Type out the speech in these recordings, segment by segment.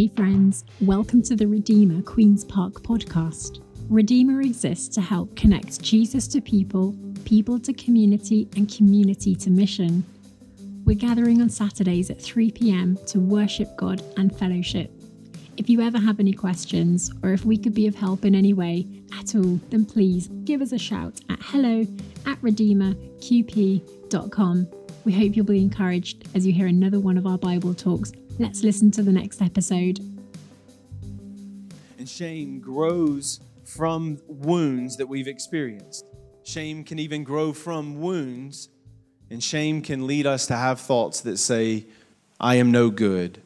Hey, friends, welcome to the Redeemer Queen's Park podcast. Redeemer exists to help connect Jesus to people, people to community, and community to mission. We're gathering on Saturdays at 3 pm to worship God and fellowship. If you ever have any questions, or if we could be of help in any way at all, then please give us a shout at hello at redeemerqp.com. We hope you'll be encouraged as you hear another one of our Bible talks Let's listen to the next episode. And shame grows from wounds that we've experienced. Shame can even grow from wounds, and shame can lead us to have thoughts that say, I am no good,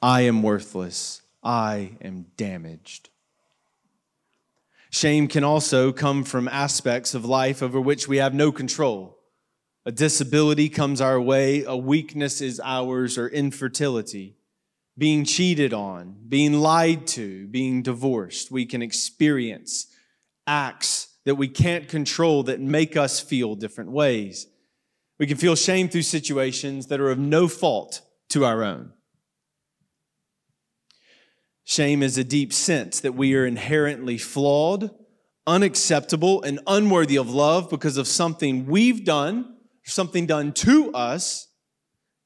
I am worthless, I am damaged. Shame can also come from aspects of life over which we have no control. A disability comes our way, a weakness is ours, or infertility being cheated on, being lied to, being divorced. We can experience acts that we can't control that make us feel different ways. We can feel shame through situations that are of no fault to our own. Shame is a deep sense that we are inherently flawed, unacceptable, and unworthy of love because of something we've done, something done to us,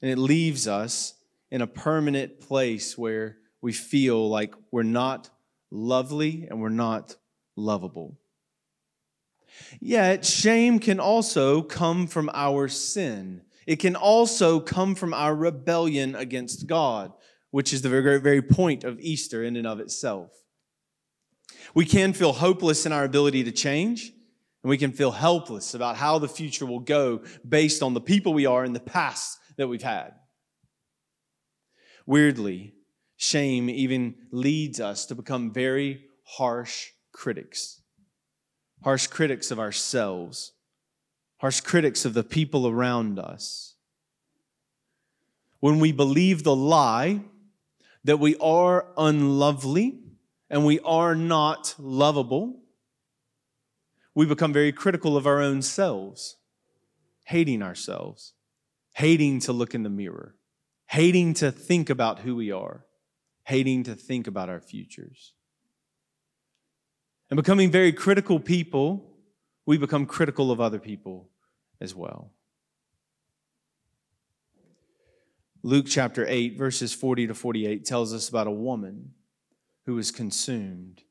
and it leaves us in a permanent place where we feel like we're not lovely and we're not lovable. Yet, shame can also come from our sin. It can also come from our rebellion against God, which is the very, very point of Easter in and of itself. We can feel hopeless in our ability to change, and we can feel helpless about how the future will go based on the people we are in the past that we've had. Weirdly, shame even leads us to become very harsh critics. Harsh critics of ourselves, harsh critics of the people around us. When we believe the lie that we are unlovely and we are not lovable, we become very critical of our own selves, hating ourselves, hating to look in the mirror hating to think about who we are, hating to think about our futures. And becoming very critical people, we become critical of other people as well. Luke chapter 8, verses 40 to 48 tells us about a woman who was consumed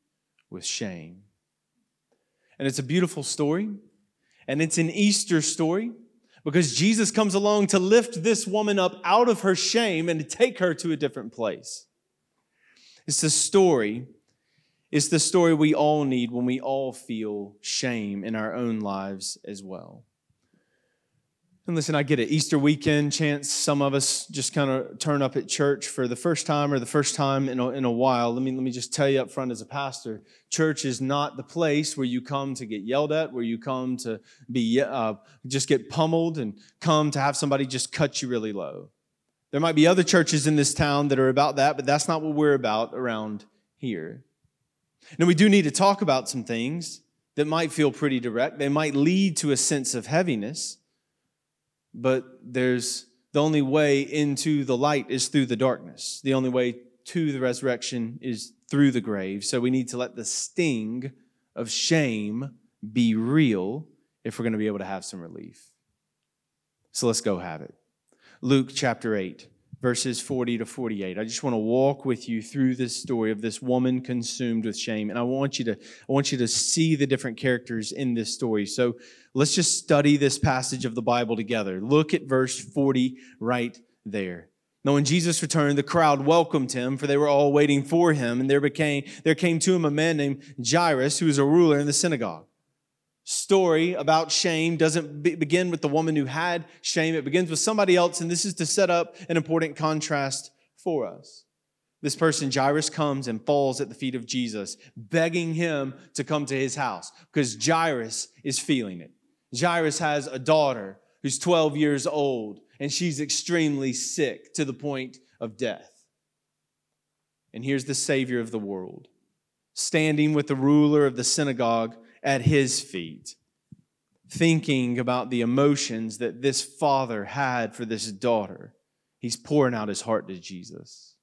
with shame. And it's a beautiful story, and it's an Easter story because Jesus comes along to lift this woman up out of her shame and to take her to a different place. It's the story. It's the story we all need when we all feel shame in our own lives as well. And listen, I get it. Easter weekend, chance some of us just kind of turn up at church for the first time or the first time in a, in a while. Let me, let me just tell you up front as a pastor church is not the place where you come to get yelled at, where you come to be uh, just get pummeled and come to have somebody just cut you really low. There might be other churches in this town that are about that, but that's not what we're about around here. Now, we do need to talk about some things that might feel pretty direct. They might lead to a sense of heaviness but there's the only way into the light is through the darkness. The only way to the resurrection is through the grave. So we need to let the sting of shame be real if we're going to be able to have some relief. So let's go have it. Luke chapter 8 verses 40 to 48. I just want to walk with you through this story of this woman consumed with shame and I want you to I want you to see the different characters in this story. So let's just study this passage of the Bible together. Look at verse 40 right there. Now when Jesus returned, the crowd welcomed him for they were all waiting for him and there became there came to him a man named Jairus who was a ruler in the synagogue story about shame doesn't be- begin with the woman who had shame. It begins with somebody else, and this is to set up an important contrast for us. This person, Jairus, comes and falls at the feet of Jesus, begging him to come to his house because Jairus is feeling it. Jairus has a daughter who's 12 years old, and she's extremely sick to the point of death. And here's the Savior of the world, standing with the ruler of the synagogue at his feet, thinking about the emotions that this father had for this daughter. He's pouring out his heart to Jesus.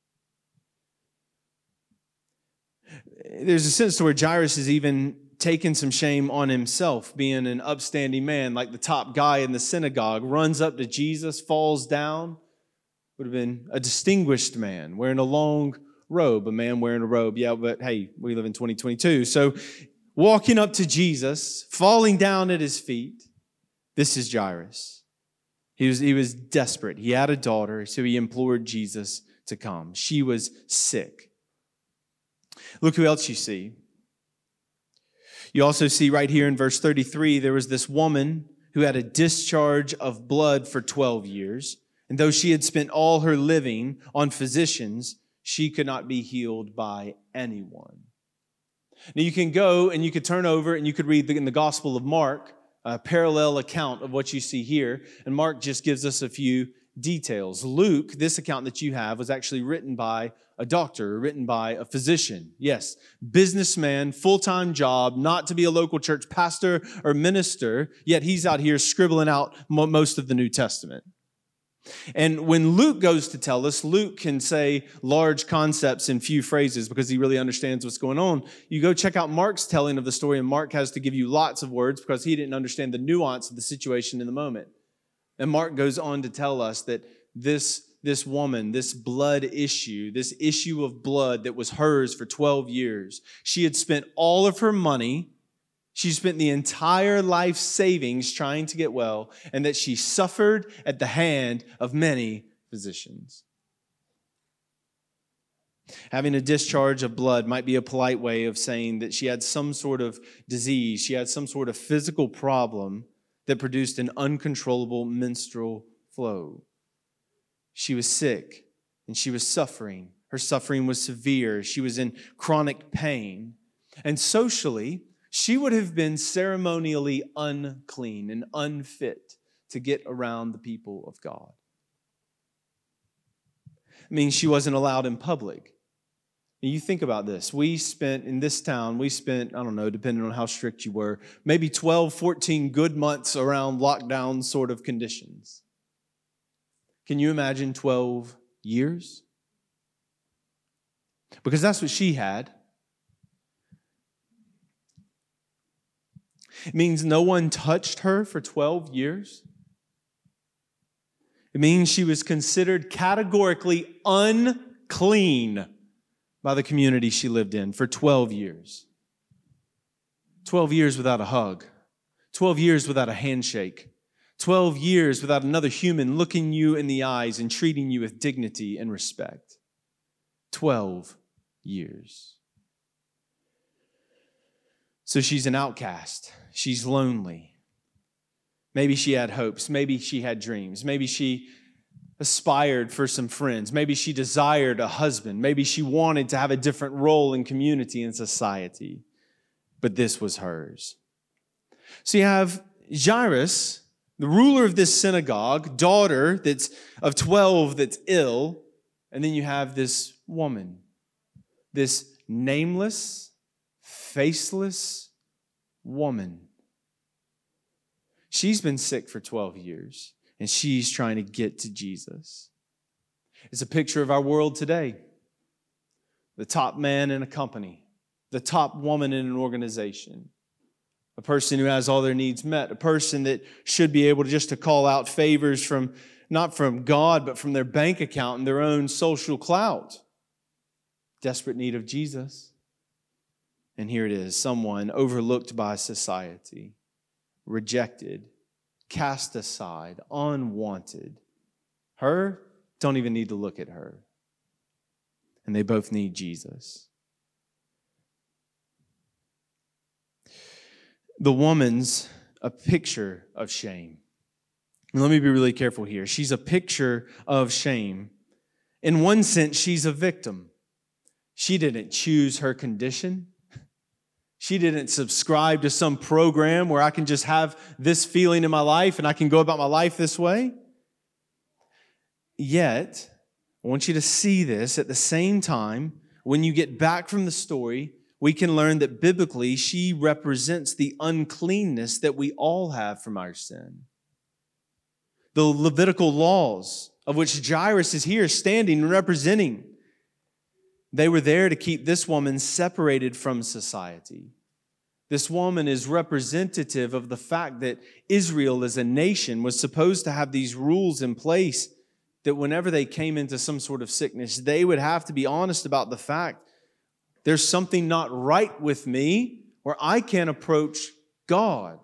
There's a sense to where Jairus is even taken some shame on himself, being an upstanding man, like the top guy in the synagogue, runs up to Jesus, falls down. Would have been a distinguished man wearing a long robe, a man wearing a robe. Yeah, but hey, we live in 2022. So walking up to Jesus, falling down at his feet. This is Jairus. He was, he was desperate. He had a daughter, so he implored Jesus to come. She was sick. Look who else you see. You also see right here in verse 33 there was this woman who had a discharge of blood for 12 years. And though she had spent all her living on physicians, she could not be healed by anyone. Now you can go and you could turn over and you could read in the Gospel of Mark a parallel account of what you see here. And Mark just gives us a few details. Luke, this account that you have, was actually written by a doctor, written by a physician. Yes, businessman, full time job, not to be a local church pastor or minister, yet he's out here scribbling out most of the New Testament. And when Luke goes to tell us, Luke can say large concepts in few phrases because he really understands what's going on. You go check out Mark's telling of the story, and Mark has to give you lots of words because he didn't understand the nuance of the situation in the moment. And Mark goes on to tell us that this, this woman, this blood issue, this issue of blood that was hers for 12 years, she had spent all of her money she spent the entire life savings trying to get well, and that she suffered at the hand of many physicians. Having a discharge of blood might be a polite way of saying that she had some sort of disease, she had some sort of physical problem that produced an uncontrollable menstrual flow. She was sick and she was suffering. Her suffering was severe. She was in chronic pain. And socially, she would have been ceremonially unclean and unfit to get around the people of God. I mean, she wasn't allowed in public. You think about this. We spent in this town, we spent, I don't know, depending on how strict you were, maybe 12, 14 good months around lockdown sort of conditions. Can you imagine 12 years? Because that's what she had. It means no one touched her for 12 years. It means she was considered categorically unclean by the community she lived in for 12 years. 12 years without a hug, 12 years without a handshake, 12 years without another human looking you in the eyes and treating you with dignity and respect. 12 years. So she's an outcast. She's lonely. Maybe she had hopes. Maybe she had dreams. Maybe she aspired for some friends. Maybe she desired a husband. Maybe she wanted to have a different role in community and society. But this was hers. So you have Jairus, the ruler of this synagogue, daughter that's of 12 that's ill, and then you have this woman, this nameless, faceless woman. She's been sick for 12 years and she's trying to get to Jesus. It's a picture of our world today. The top man in a company, the top woman in an organization, a person who has all their needs met, a person that should be able to just to call out favors from not from God, but from their bank account and their own social clout. Desperate need of Jesus. And here it is someone overlooked by society, rejected, cast aside, unwanted. Her, don't even need to look at her. And they both need Jesus. The woman's a picture of shame. And let me be really careful here. She's a picture of shame. In one sense, she's a victim. She didn't choose her condition. She didn't subscribe to some program where I can just have this feeling in my life and I can go about my life this way. Yet, I want you to see this at the same time. When you get back from the story, we can learn that biblically she represents the uncleanness that we all have from our sin. The Levitical laws of which Jairus is here standing and representing They were there to keep this woman separated from society. This woman is representative of the fact that Israel as a nation was supposed to have these rules in place that whenever they came into some sort of sickness, they would have to be honest about the fact there's something not right with me or I can't approach God.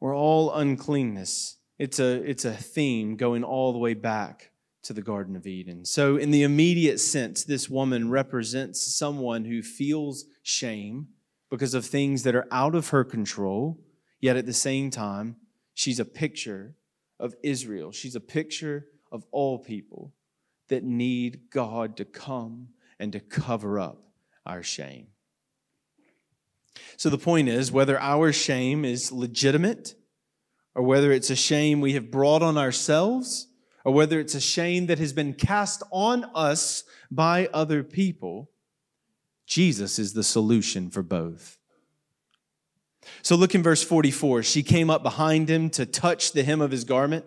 We're all uncleanness. It's a, it's a theme going all the way back to the Garden of Eden. So, in the immediate sense, this woman represents someone who feels shame because of things that are out of her control, yet at the same time, she's a picture of Israel. She's a picture of all people that need God to come and to cover up our shame. So, the point is whether our shame is legitimate or whether it's a shame we have brought on ourselves or whether it's a shame that has been cast on us by other people, Jesus is the solution for both. So look in verse 44. She came up behind him to touch the hem of his garment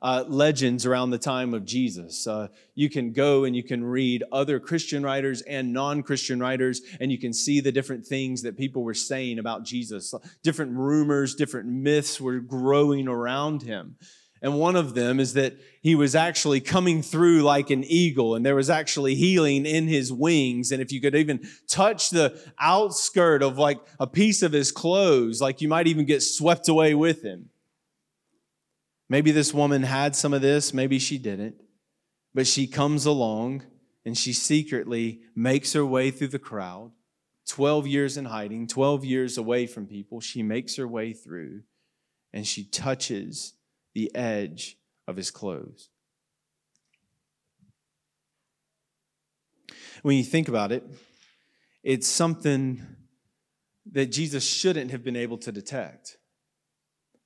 uh, legends around the time of Jesus. Uh, you can go and you can read other Christian writers and non Christian writers, and you can see the different things that people were saying about Jesus. Different rumors, different myths were growing around him. And one of them is that he was actually coming through like an eagle, and there was actually healing in his wings. And if you could even touch the outskirt of like a piece of his clothes, like you might even get swept away with him. Maybe this woman had some of this, maybe she didn't. But she comes along and she secretly makes her way through the crowd. 12 years in hiding, 12 years away from people. She makes her way through and she touches the edge of his clothes. When you think about it, it's something that Jesus shouldn't have been able to detect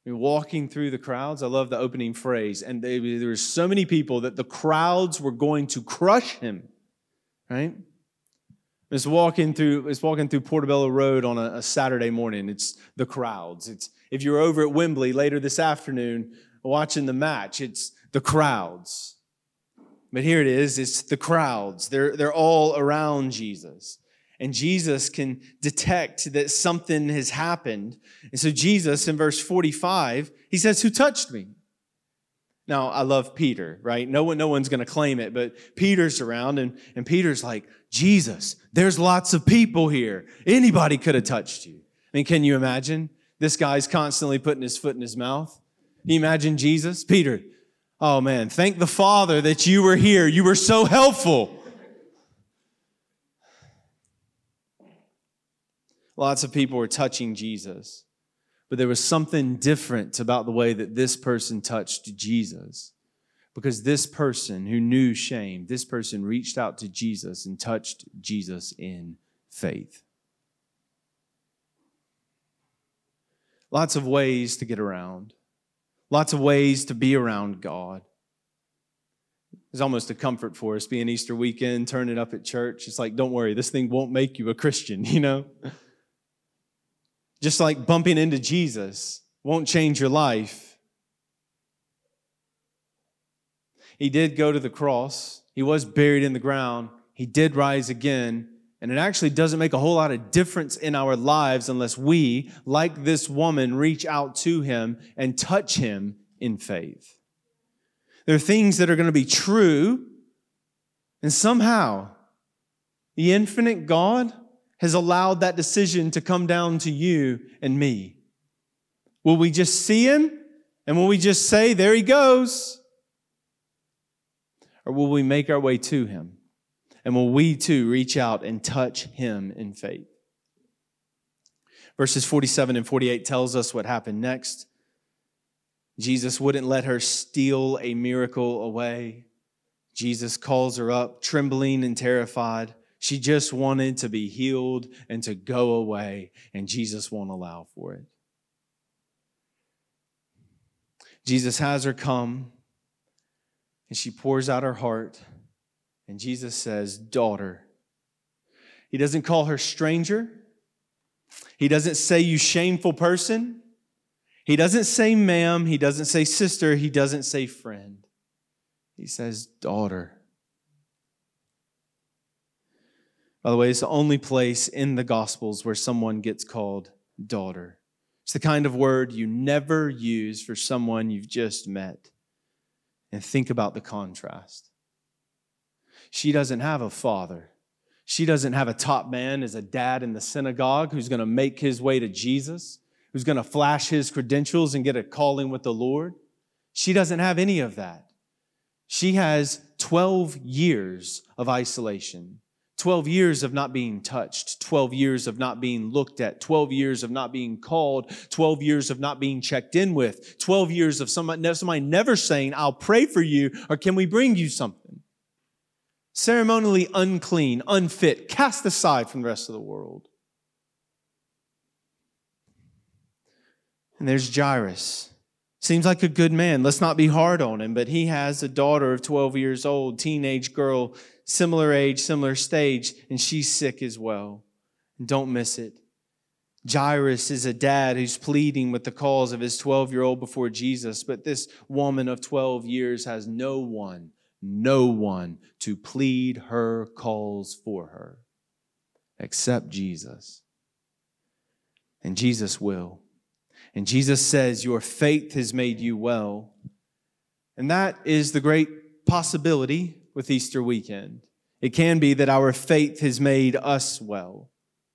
walking through the crowds. I love the opening phrase. And they, there were so many people that the crowds were going to crush him, right? It's walking through, it's walking through Portobello Road on a, a Saturday morning. It's the crowds. It's if you're over at Wembley later this afternoon watching the match, it's the crowds. But here it is, it's the crowds. They're, they're all around Jesus and Jesus can detect that something has happened. And so, Jesus in verse 45, he says, Who touched me? Now, I love Peter, right? No one, no one's going to claim it, but Peter's around, and, and Peter's like, Jesus, there's lots of people here. Anybody could have touched you. I mean, can you imagine? This guy's constantly putting his foot in his mouth. You imagine Jesus? Peter, oh man, thank the Father that you were here. You were so helpful. Lots of people were touching Jesus, but there was something different about the way that this person touched Jesus. Because this person who knew shame, this person reached out to Jesus and touched Jesus in faith. Lots of ways to get around, lots of ways to be around God. It's almost a comfort for us being Easter weekend, turning up at church. It's like, don't worry, this thing won't make you a Christian, you know? Just like bumping into Jesus won't change your life. He did go to the cross, he was buried in the ground, he did rise again. And it actually doesn't make a whole lot of difference in our lives unless we, like this woman, reach out to him and touch him in faith. There are things that are going to be true, and somehow the infinite God has allowed that decision to come down to you and me? Will we just see him and will we just say, there he goes? Or will we make our way to him? And will we too reach out and touch him in faith? Verses 47 and 48 tells us what happened next. Jesus wouldn't let her steal a miracle away. Jesus calls her up, trembling and terrified. She just wanted to be healed and to go away, and Jesus won't allow for it. Jesus has her come, and she pours out her heart, and Jesus says, Daughter. He doesn't call her stranger. He doesn't say, You shameful person. He doesn't say, Ma'am. He doesn't say, Sister. He doesn't say, Friend. He says, Daughter. By the way, it's the only place in the Gospels where someone gets called daughter. It's the kind of word you never use for someone you've just met. And think about the contrast. She doesn't have a father. She doesn't have a top man as a dad in the synagogue who's going to make his way to Jesus, who's going to flash his credentials and get a calling with the Lord. She doesn't have any of that. She has 12 years of isolation. 12 years of not being touched, 12 years of not being looked at, 12 years of not being called, 12 years of not being checked in with, 12 years of somebody, somebody never saying, I'll pray for you, or can we bring you something? Ceremonially unclean, unfit, cast aside from the rest of the world. And there's Jairus. Seems like a good man. Let's not be hard on him, but he has a daughter of 12 years old, teenage girl similar age, similar stage, and she's sick as well. Don't miss it. Jairus is a dad who's pleading with the cause of his 12 year old before Jesus, but this woman of 12 years has no one, no one to plead her calls for her except Jesus. And Jesus will. And Jesus says, Your faith has made you well. And that is the great possibility with Easter weekend. It can be that our faith has made us well.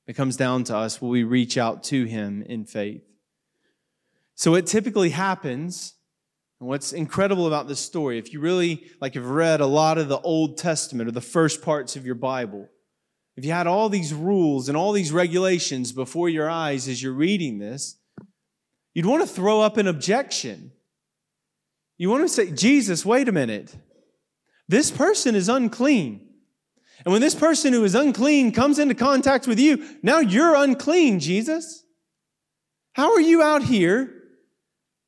It comes down to us will we reach out to Him in faith. So it typically happens. And what's incredible about this story, if you really like have read a lot of the Old Testament or the first parts of your Bible, if you had all these rules and all these regulations before your eyes as you're reading this, you'd want to throw up an objection. You want to say, Jesus, wait a minute. This person is unclean. And when this person who is unclean comes into contact with you, now you're unclean, Jesus. How are you out here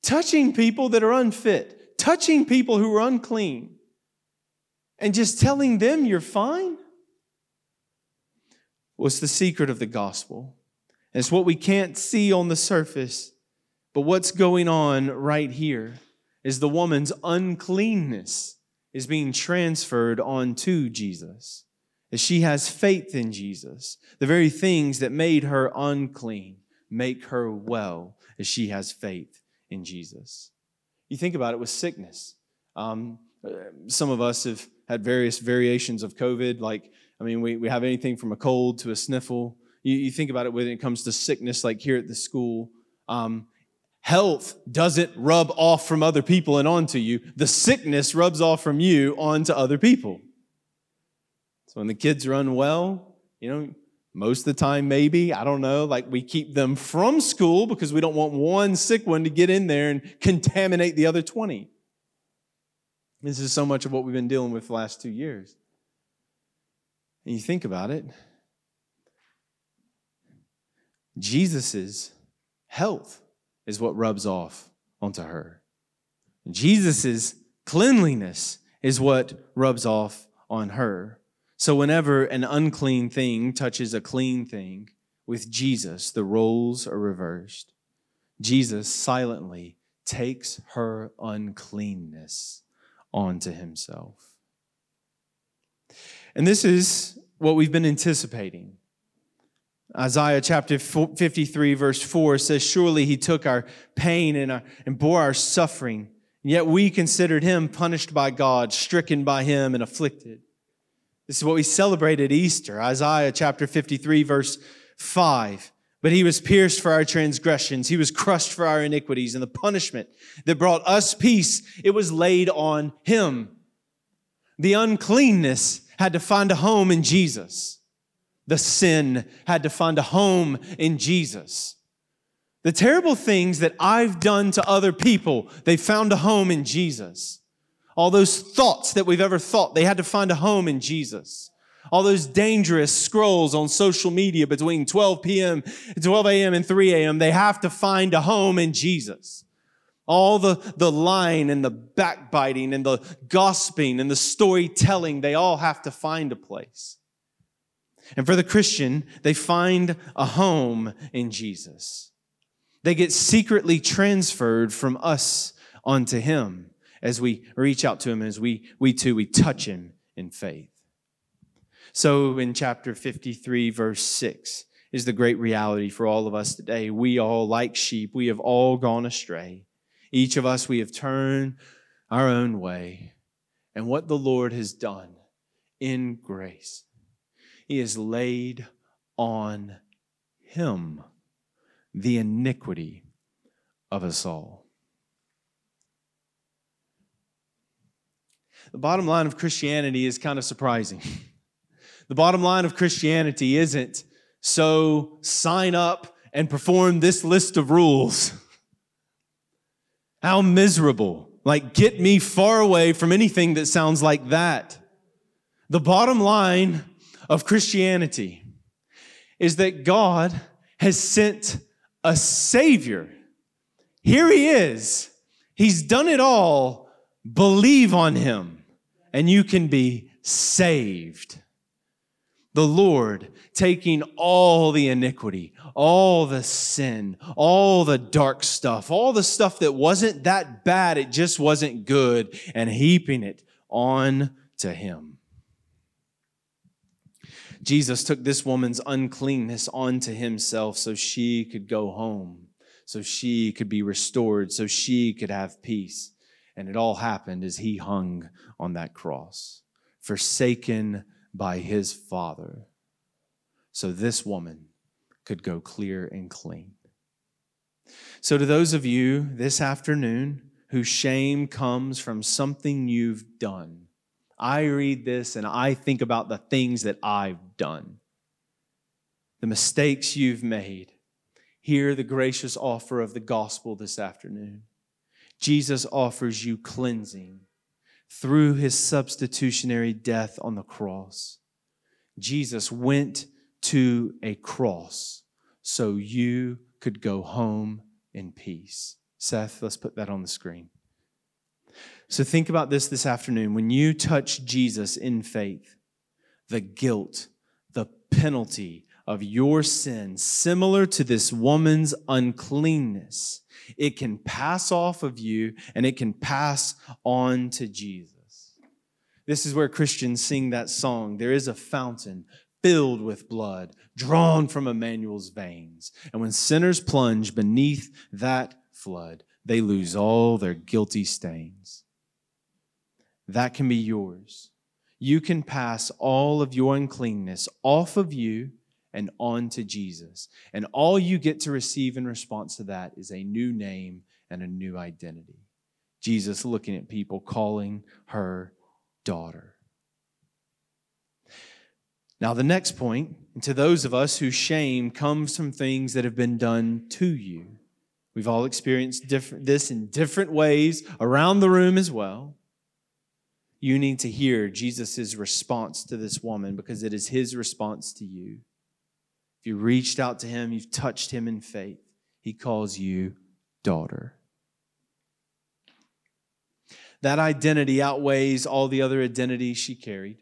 touching people that are unfit, touching people who are unclean, and just telling them you're fine? What's the secret of the gospel? it's what we can't see on the surface, but what's going on right here is the woman's uncleanness is being transferred onto Jesus. As she has faith in Jesus, the very things that made her unclean make her well as she has faith in Jesus. You think about it with sickness. Um, some of us have had various variations of COVID. Like, I mean, we, we have anything from a cold to a sniffle. You, you think about it when it comes to sickness, like here at the school. Um, health doesn't rub off from other people and onto you, the sickness rubs off from you onto other people. So when the kids are unwell, you know, most of the time, maybe, I don't know, like we keep them from school because we don't want one sick one to get in there and contaminate the other 20. This is so much of what we've been dealing with the last two years. And you think about it, Jesus's health is what rubs off onto her. Jesus' cleanliness is what rubs off on her. So, whenever an unclean thing touches a clean thing, with Jesus, the roles are reversed. Jesus silently takes her uncleanness onto himself. And this is what we've been anticipating. Isaiah chapter 53, verse 4 says, Surely he took our pain and, our, and bore our suffering, and yet we considered him punished by God, stricken by him, and afflicted. This is what we celebrate at Easter. Isaiah chapter 53, verse 5. But he was pierced for our transgressions. He was crushed for our iniquities. And the punishment that brought us peace, it was laid on him. The uncleanness had to find a home in Jesus the sin had to find a home in Jesus. The terrible things that I've done to other people, they found a home in Jesus. All those thoughts that we've ever thought, they had to find a home in Jesus. All those dangerous scrolls on social media between 12 p.m., 12 a.m. and 3 a.m., they have to find a home in Jesus. All the, the lying and the backbiting and the gossiping and the storytelling, they all have to find a place. And for the Christian, they find a home in Jesus. They get secretly transferred from us onto Him. As we reach out to him, as we, we too, we touch him in faith. So in chapter 53, verse 6, is the great reality for all of us today. We all, like sheep, we have all gone astray. Each of us, we have turned our own way. And what the Lord has done in grace, He has laid on Him the iniquity of us all. The bottom line of Christianity is kind of surprising. The bottom line of Christianity isn't so sign up and perform this list of rules. How miserable. Like, get me far away from anything that sounds like that. The bottom line of Christianity is that God has sent a Savior. Here He is. He's done it all. Believe on Him, and you can be saved the Lord taking all the iniquity, all the sin, all the dark stuff, all the stuff that wasn't that bad, it just wasn't good, and heaping it on to Him. Jesus took this woman's uncleanness onto Himself so she could go home, so she could be restored, so she could have peace. And it all happened as He hung on that cross, forsaken by his father so this woman could go clear and clean. So, to those of you this afternoon whose shame comes from something you've done, I read this and I think about the things that I've done, the mistakes you've made. Hear the gracious offer of the gospel this afternoon. Jesus offers you cleansing through his substitutionary death on the cross. Jesus went to a cross so you could go home in peace. Seth, let's put that on the screen. So think about this this afternoon. When you touch Jesus in faith, the guilt, the penalty of your sin, similar to this woman's uncleanness, it can pass off of you and it can pass on to Jesus. This is where Christians sing that song. There is a fountain filled with blood, drawn from Emmanuel's veins. And when sinners plunge beneath that flood, they lose all their guilty stains. That can be yours. You can pass all of your uncleanness off of you and on to Jesus. And all you get to receive in response to that is a new name and a new identity. Jesus looking at people, calling her daughter. Now, the next point, and to those of us whose shame comes from things that have been done to you, we've all experienced different, this in different ways around the room as well. You need to hear Jesus' response to this woman because it is his response to you. If you reached out to him, you've touched him in faith, he calls you daughter. That identity outweighs all the other identities she carried.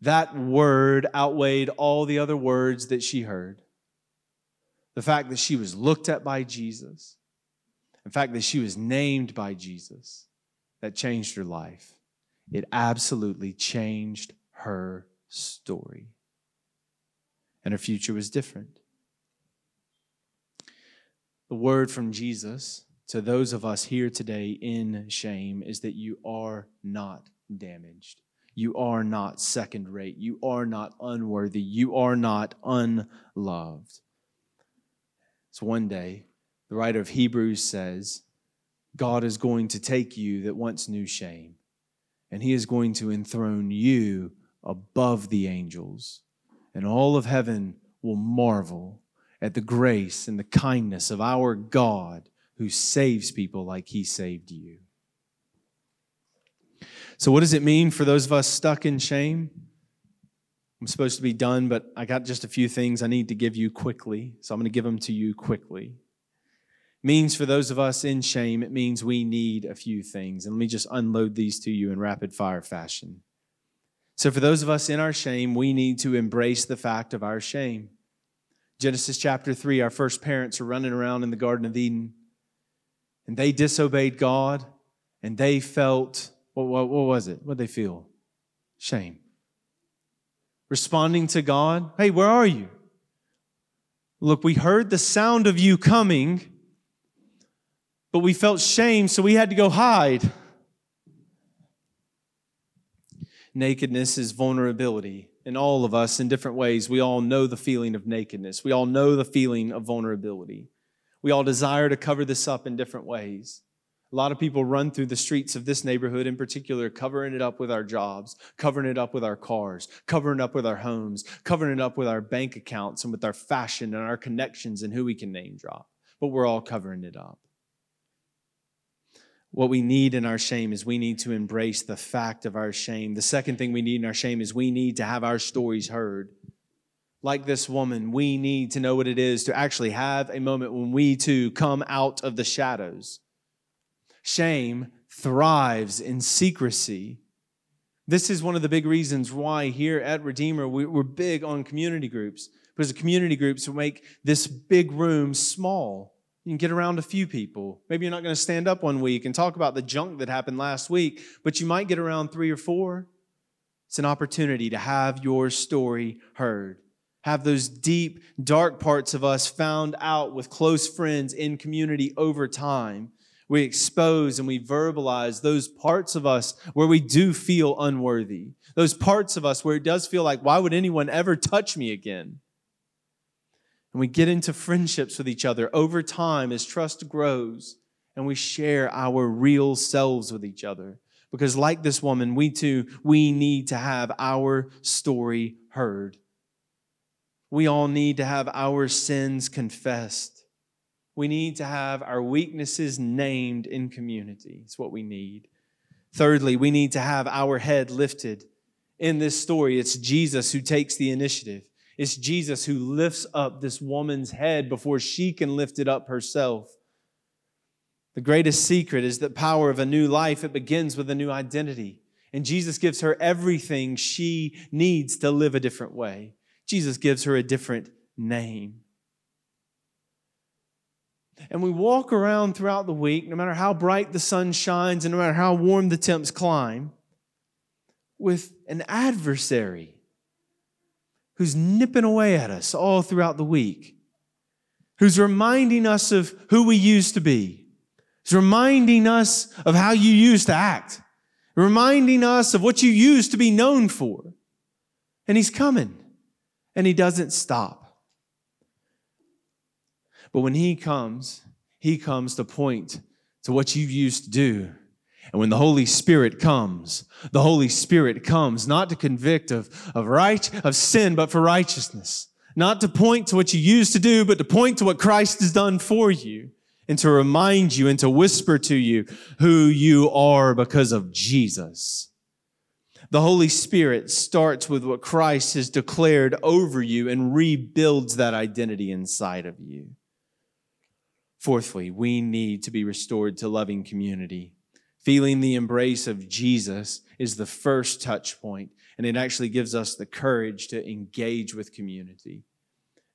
That word outweighed all the other words that she heard. The fact that she was looked at by Jesus, the fact that she was named by Jesus, that changed her life. It absolutely changed her story. And her future was different. The word from Jesus to those of us here today in shame is that you are not damaged. You are not second rate. You are not unworthy. You are not unloved. So one day, the writer of Hebrews says, God is going to take you that once knew shame, and he is going to enthrone you above the angels. And all of heaven will marvel at the grace and the kindness of our God who saves people like he saved you. So, what does it mean for those of us stuck in shame? I'm supposed to be done, but I got just a few things I need to give you quickly. So, I'm going to give them to you quickly. It means for those of us in shame, it means we need a few things. And let me just unload these to you in rapid fire fashion. So, for those of us in our shame, we need to embrace the fact of our shame. Genesis chapter 3, our first parents are running around in the Garden of Eden and they disobeyed God. and they felt, what, what, what was it? What did they feel? Shame. Responding to God, hey, where are you? Look, we heard the sound of you coming, but we felt shame, so we had to go hide. Nakedness is vulnerability. And all of us, in different ways, we all know the feeling of nakedness. We all know the feeling of vulnerability. We all desire to cover this up in different ways. A lot of people run through the streets of this neighborhood in particular, covering it up with our jobs, covering it up with our cars, covering it up with our homes, covering it up with our bank accounts and with our fashion and our connections and who we can name drop. But we're all covering it up. What we need in our shame is we need to embrace the fact of our shame. The second thing we need in our shame is we need to have our stories heard. Like this woman, we need to know what it is to actually have a moment when we too come out of the shadows. Shame thrives in secrecy. This is one of the big reasons why here at Redeemer we're big on community groups because the community groups will make this big room small you can get around a few people. Maybe you're not going to stand up one week and talk about the junk that happened last week, but you might get around three or four. It's an opportunity to have your story heard. Have those deep, dark parts of us found out with close friends in community over time. We expose and we verbalize those parts of us where we do feel unworthy. Those parts of us where it does feel like, why would anyone ever touch me again? And we get into friendships with each other over time as trust grows and we share our real selves with each other. Because, like this woman, we too, we need to have our story heard. We all need to have our sins confessed. We need to have our weaknesses named in community. It's what we need. Thirdly, we need to have our head lifted. In this story, it's Jesus who takes the initiative. It's Jesus who lifts up this woman's head before she can lift it up herself. The greatest secret is the power of a new life. It begins with a new identity. And Jesus gives her everything she needs to live a different way. Jesus gives her a different name. And we walk around throughout the week, no matter how bright the sun shines and no matter how warm the temps climb, with an adversary who's nipping away at us all throughout the week, who's reminding us of who we used to be, who's reminding us of how you used to act, reminding us of what you used to be known for. And he's coming, and he doesn't stop. But when he comes, he comes to point to what you used to do and when the Holy Spirit comes, the Holy Spirit comes not to convict of, of right, of sin, but for righteousness. Not to point to what you used to do, but to point to what Christ has done for you and to remind you and to whisper to you who you are because of Jesus. The Holy Spirit starts with what Christ has declared over you and rebuilds that identity inside of you. Fourthly, we need to be restored to loving community. Feeling the embrace of Jesus is the first touch point, and it actually gives us the courage to engage with community.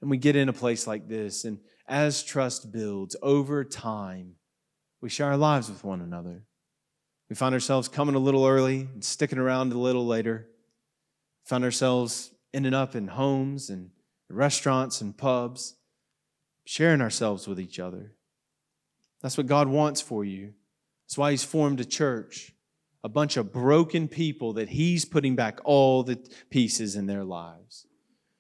And we get in a place like this, and as trust builds over time, we share our lives with one another. We find ourselves coming a little early and sticking around a little later. We find ourselves ending up in homes and restaurants and pubs, sharing ourselves with each other. That's what God wants for you. That's why he's formed a church, a bunch of broken people that he's putting back all the pieces in their lives.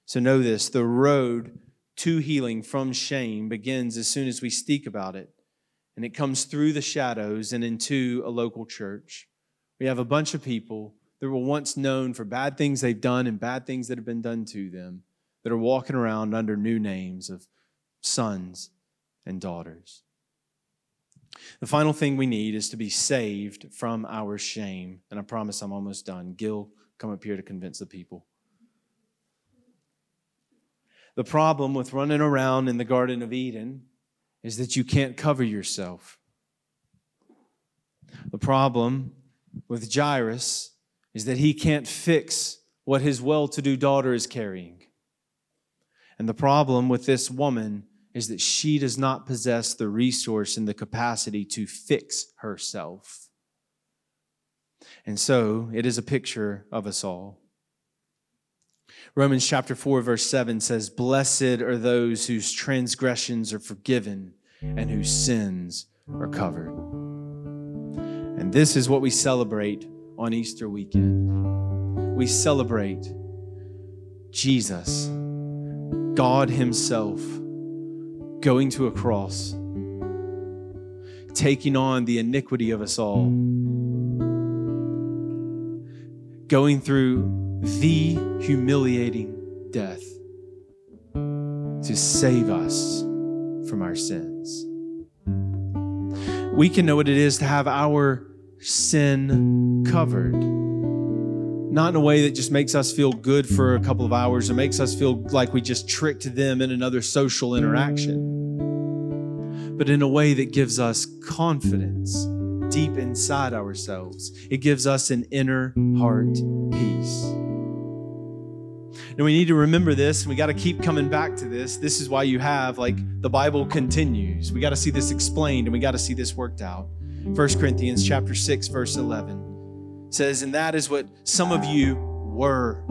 So know this the road to healing from shame begins as soon as we speak about it. And it comes through the shadows and into a local church. We have a bunch of people that were once known for bad things they've done and bad things that have been done to them that are walking around under new names of sons and daughters. The final thing we need is to be saved from our shame. And I promise I'm almost done. Gil, come up here to convince the people. The problem with running around in the Garden of Eden is that you can't cover yourself. The problem with Jairus is that he can't fix what his well to do daughter is carrying. And the problem with this woman is that she does not possess the resource and the capacity to fix herself. And so it is a picture of us all. Romans chapter 4, verse 7 says, Blessed are those whose transgressions are forgiven and whose sins are covered. And this is what we celebrate on Easter weekend. We celebrate Jesus, God Himself, going to a cross, taking on the iniquity of us all, going through the humiliating death to save us from our sins. We can know what it is to have our sin covered. Not in a way that just makes us feel good for a couple of hours or makes us feel like we just tricked them in another social interaction, but in a way that gives us confidence deep inside ourselves. It gives us an inner heart peace. And we need to remember this, and we got to keep coming back to this. This is why you have, like, the Bible continues. We got to see this explained and we got to see this worked out. 1 Corinthians chapter 6, verse 11 says, And that is what some of you were.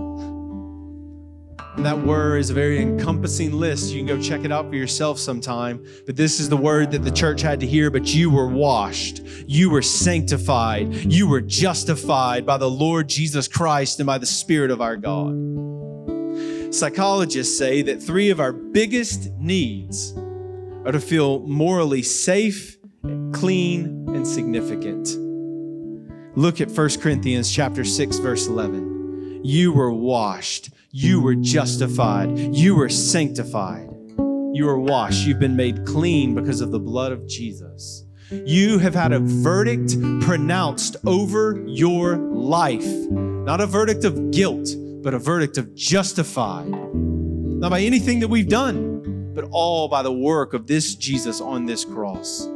That word is a very encompassing list. You can go check it out for yourself sometime. But this is the word that the church had to hear. But you were washed, you were sanctified, you were justified by the Lord Jesus Christ and by the Spirit of our God. Psychologists say that three of our biggest needs are to feel morally safe, clean, and significant. Look at 1 Corinthians chapter 6 verse 11. You were washed, you were justified, you were sanctified. You were washed, you've been made clean because of the blood of Jesus. You have had a verdict pronounced over your life, not a verdict of guilt but a verdict of justified, not by anything that we've done, but all by the work of this Jesus on this cross.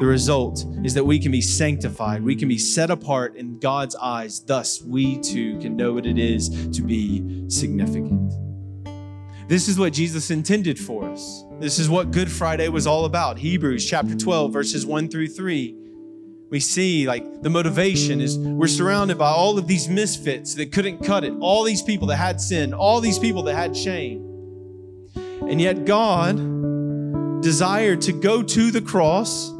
The result is that we can be sanctified, we can be set apart in God's eyes. Thus, we too can know what it is to be significant. This is what Jesus intended for us. This is what Good Friday was all about. Hebrews chapter 12, verses 1 through 3 we see like the motivation is we're surrounded by all of these misfits that couldn't cut it, all these people that had sin, all these people that had shame. And yet God desired to go to the cross,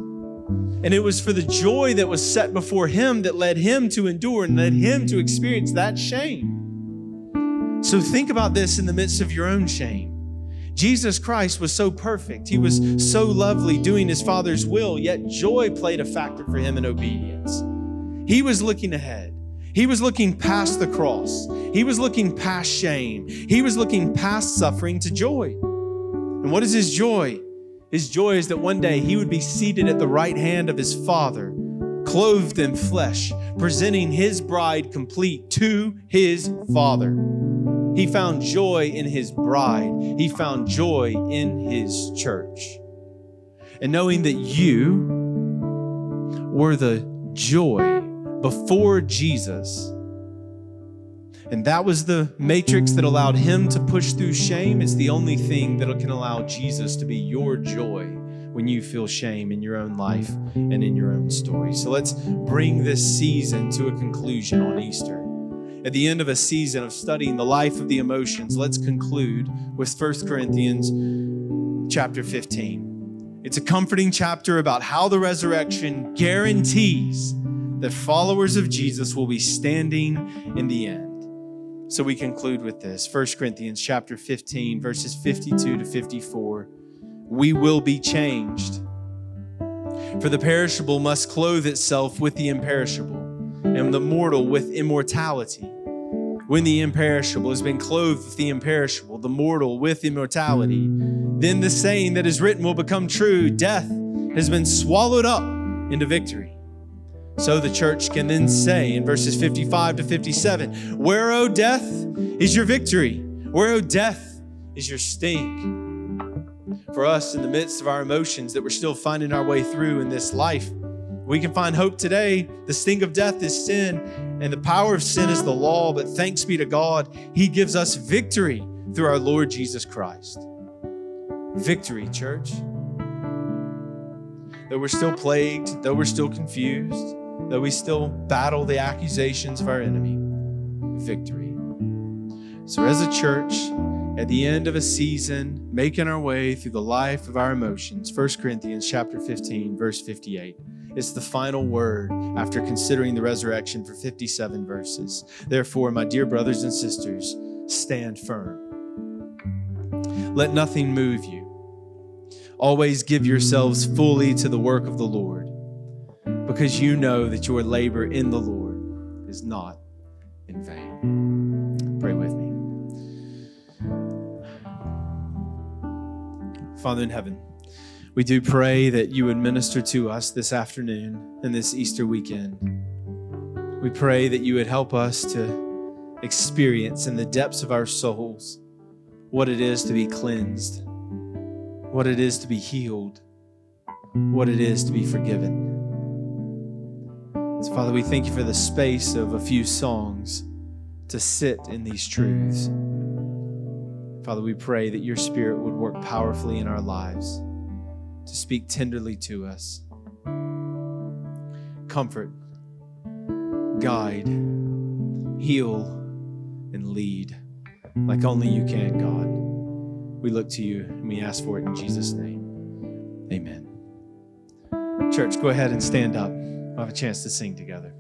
and it was for the joy that was set before him that led him to endure and led him to experience that shame. So think about this in the midst of your own shame. Jesus Christ was so perfect. He was so lovely doing his Father's will, yet joy played a factor for him in obedience. He was looking ahead. He was looking past the cross. He was looking past shame. He was looking past suffering to joy. And what is his joy? His joy is that one day he would be seated at the right hand of his Father, clothed in flesh, presenting his bride complete to his Father. He found joy in his bride. He found joy in his church. And knowing that you were the joy before Jesus, and that was the matrix that allowed him to push through shame. It's the only thing that can allow Jesus to be your joy when you feel shame in your own life and in your own story. So let's bring this season to a conclusion on Easter at the end of a season of studying the life of the emotions, let's conclude with 1 Corinthians chapter 15. It's a comforting chapter about how the resurrection guarantees that followers of Jesus will be standing in the end. So we conclude with this 1 Corinthians chapter 15, verses 52 to 54. We will be changed. For the perishable must clothe itself with the imperishable, and the mortal with immortality. When the imperishable has been clothed with the imperishable, the mortal with immortality, then the saying that is written will become true death has been swallowed up into victory. So the church can then say in verses 55 to 57 Where, O death, is your victory? Where, O death, is your sting? For us, in the midst of our emotions that we're still finding our way through in this life, we can find hope today. The sting of death is sin, and the power of sin is the law. But thanks be to God, He gives us victory through our Lord Jesus Christ. Victory, church. Though we're still plagued, though we're still confused, though we still battle the accusations of our enemy, victory. So, as a church, at the end of a season, making our way through the life of our emotions, 1 Corinthians chapter 15, verse 58. It's the final word after considering the resurrection for 57 verses. Therefore, my dear brothers and sisters, stand firm. Let nothing move you. Always give yourselves fully to the work of the Lord, because you know that your labor in the Lord is not in vain. Pray with me. Father in heaven, we do pray that you would minister to us this afternoon and this Easter weekend. We pray that you would help us to experience in the depths of our souls what it is to be cleansed, what it is to be healed, what it is to be forgiven. So, Father, we thank you for the space of a few songs to sit in these truths. Father, we pray that your Spirit would work powerfully in our lives to speak tenderly to us. Comfort, guide, heal, and lead like only you can, God. We look to you and we ask for it in Jesus' name. Amen. Church, go ahead and stand up. We'll have a chance to sing together.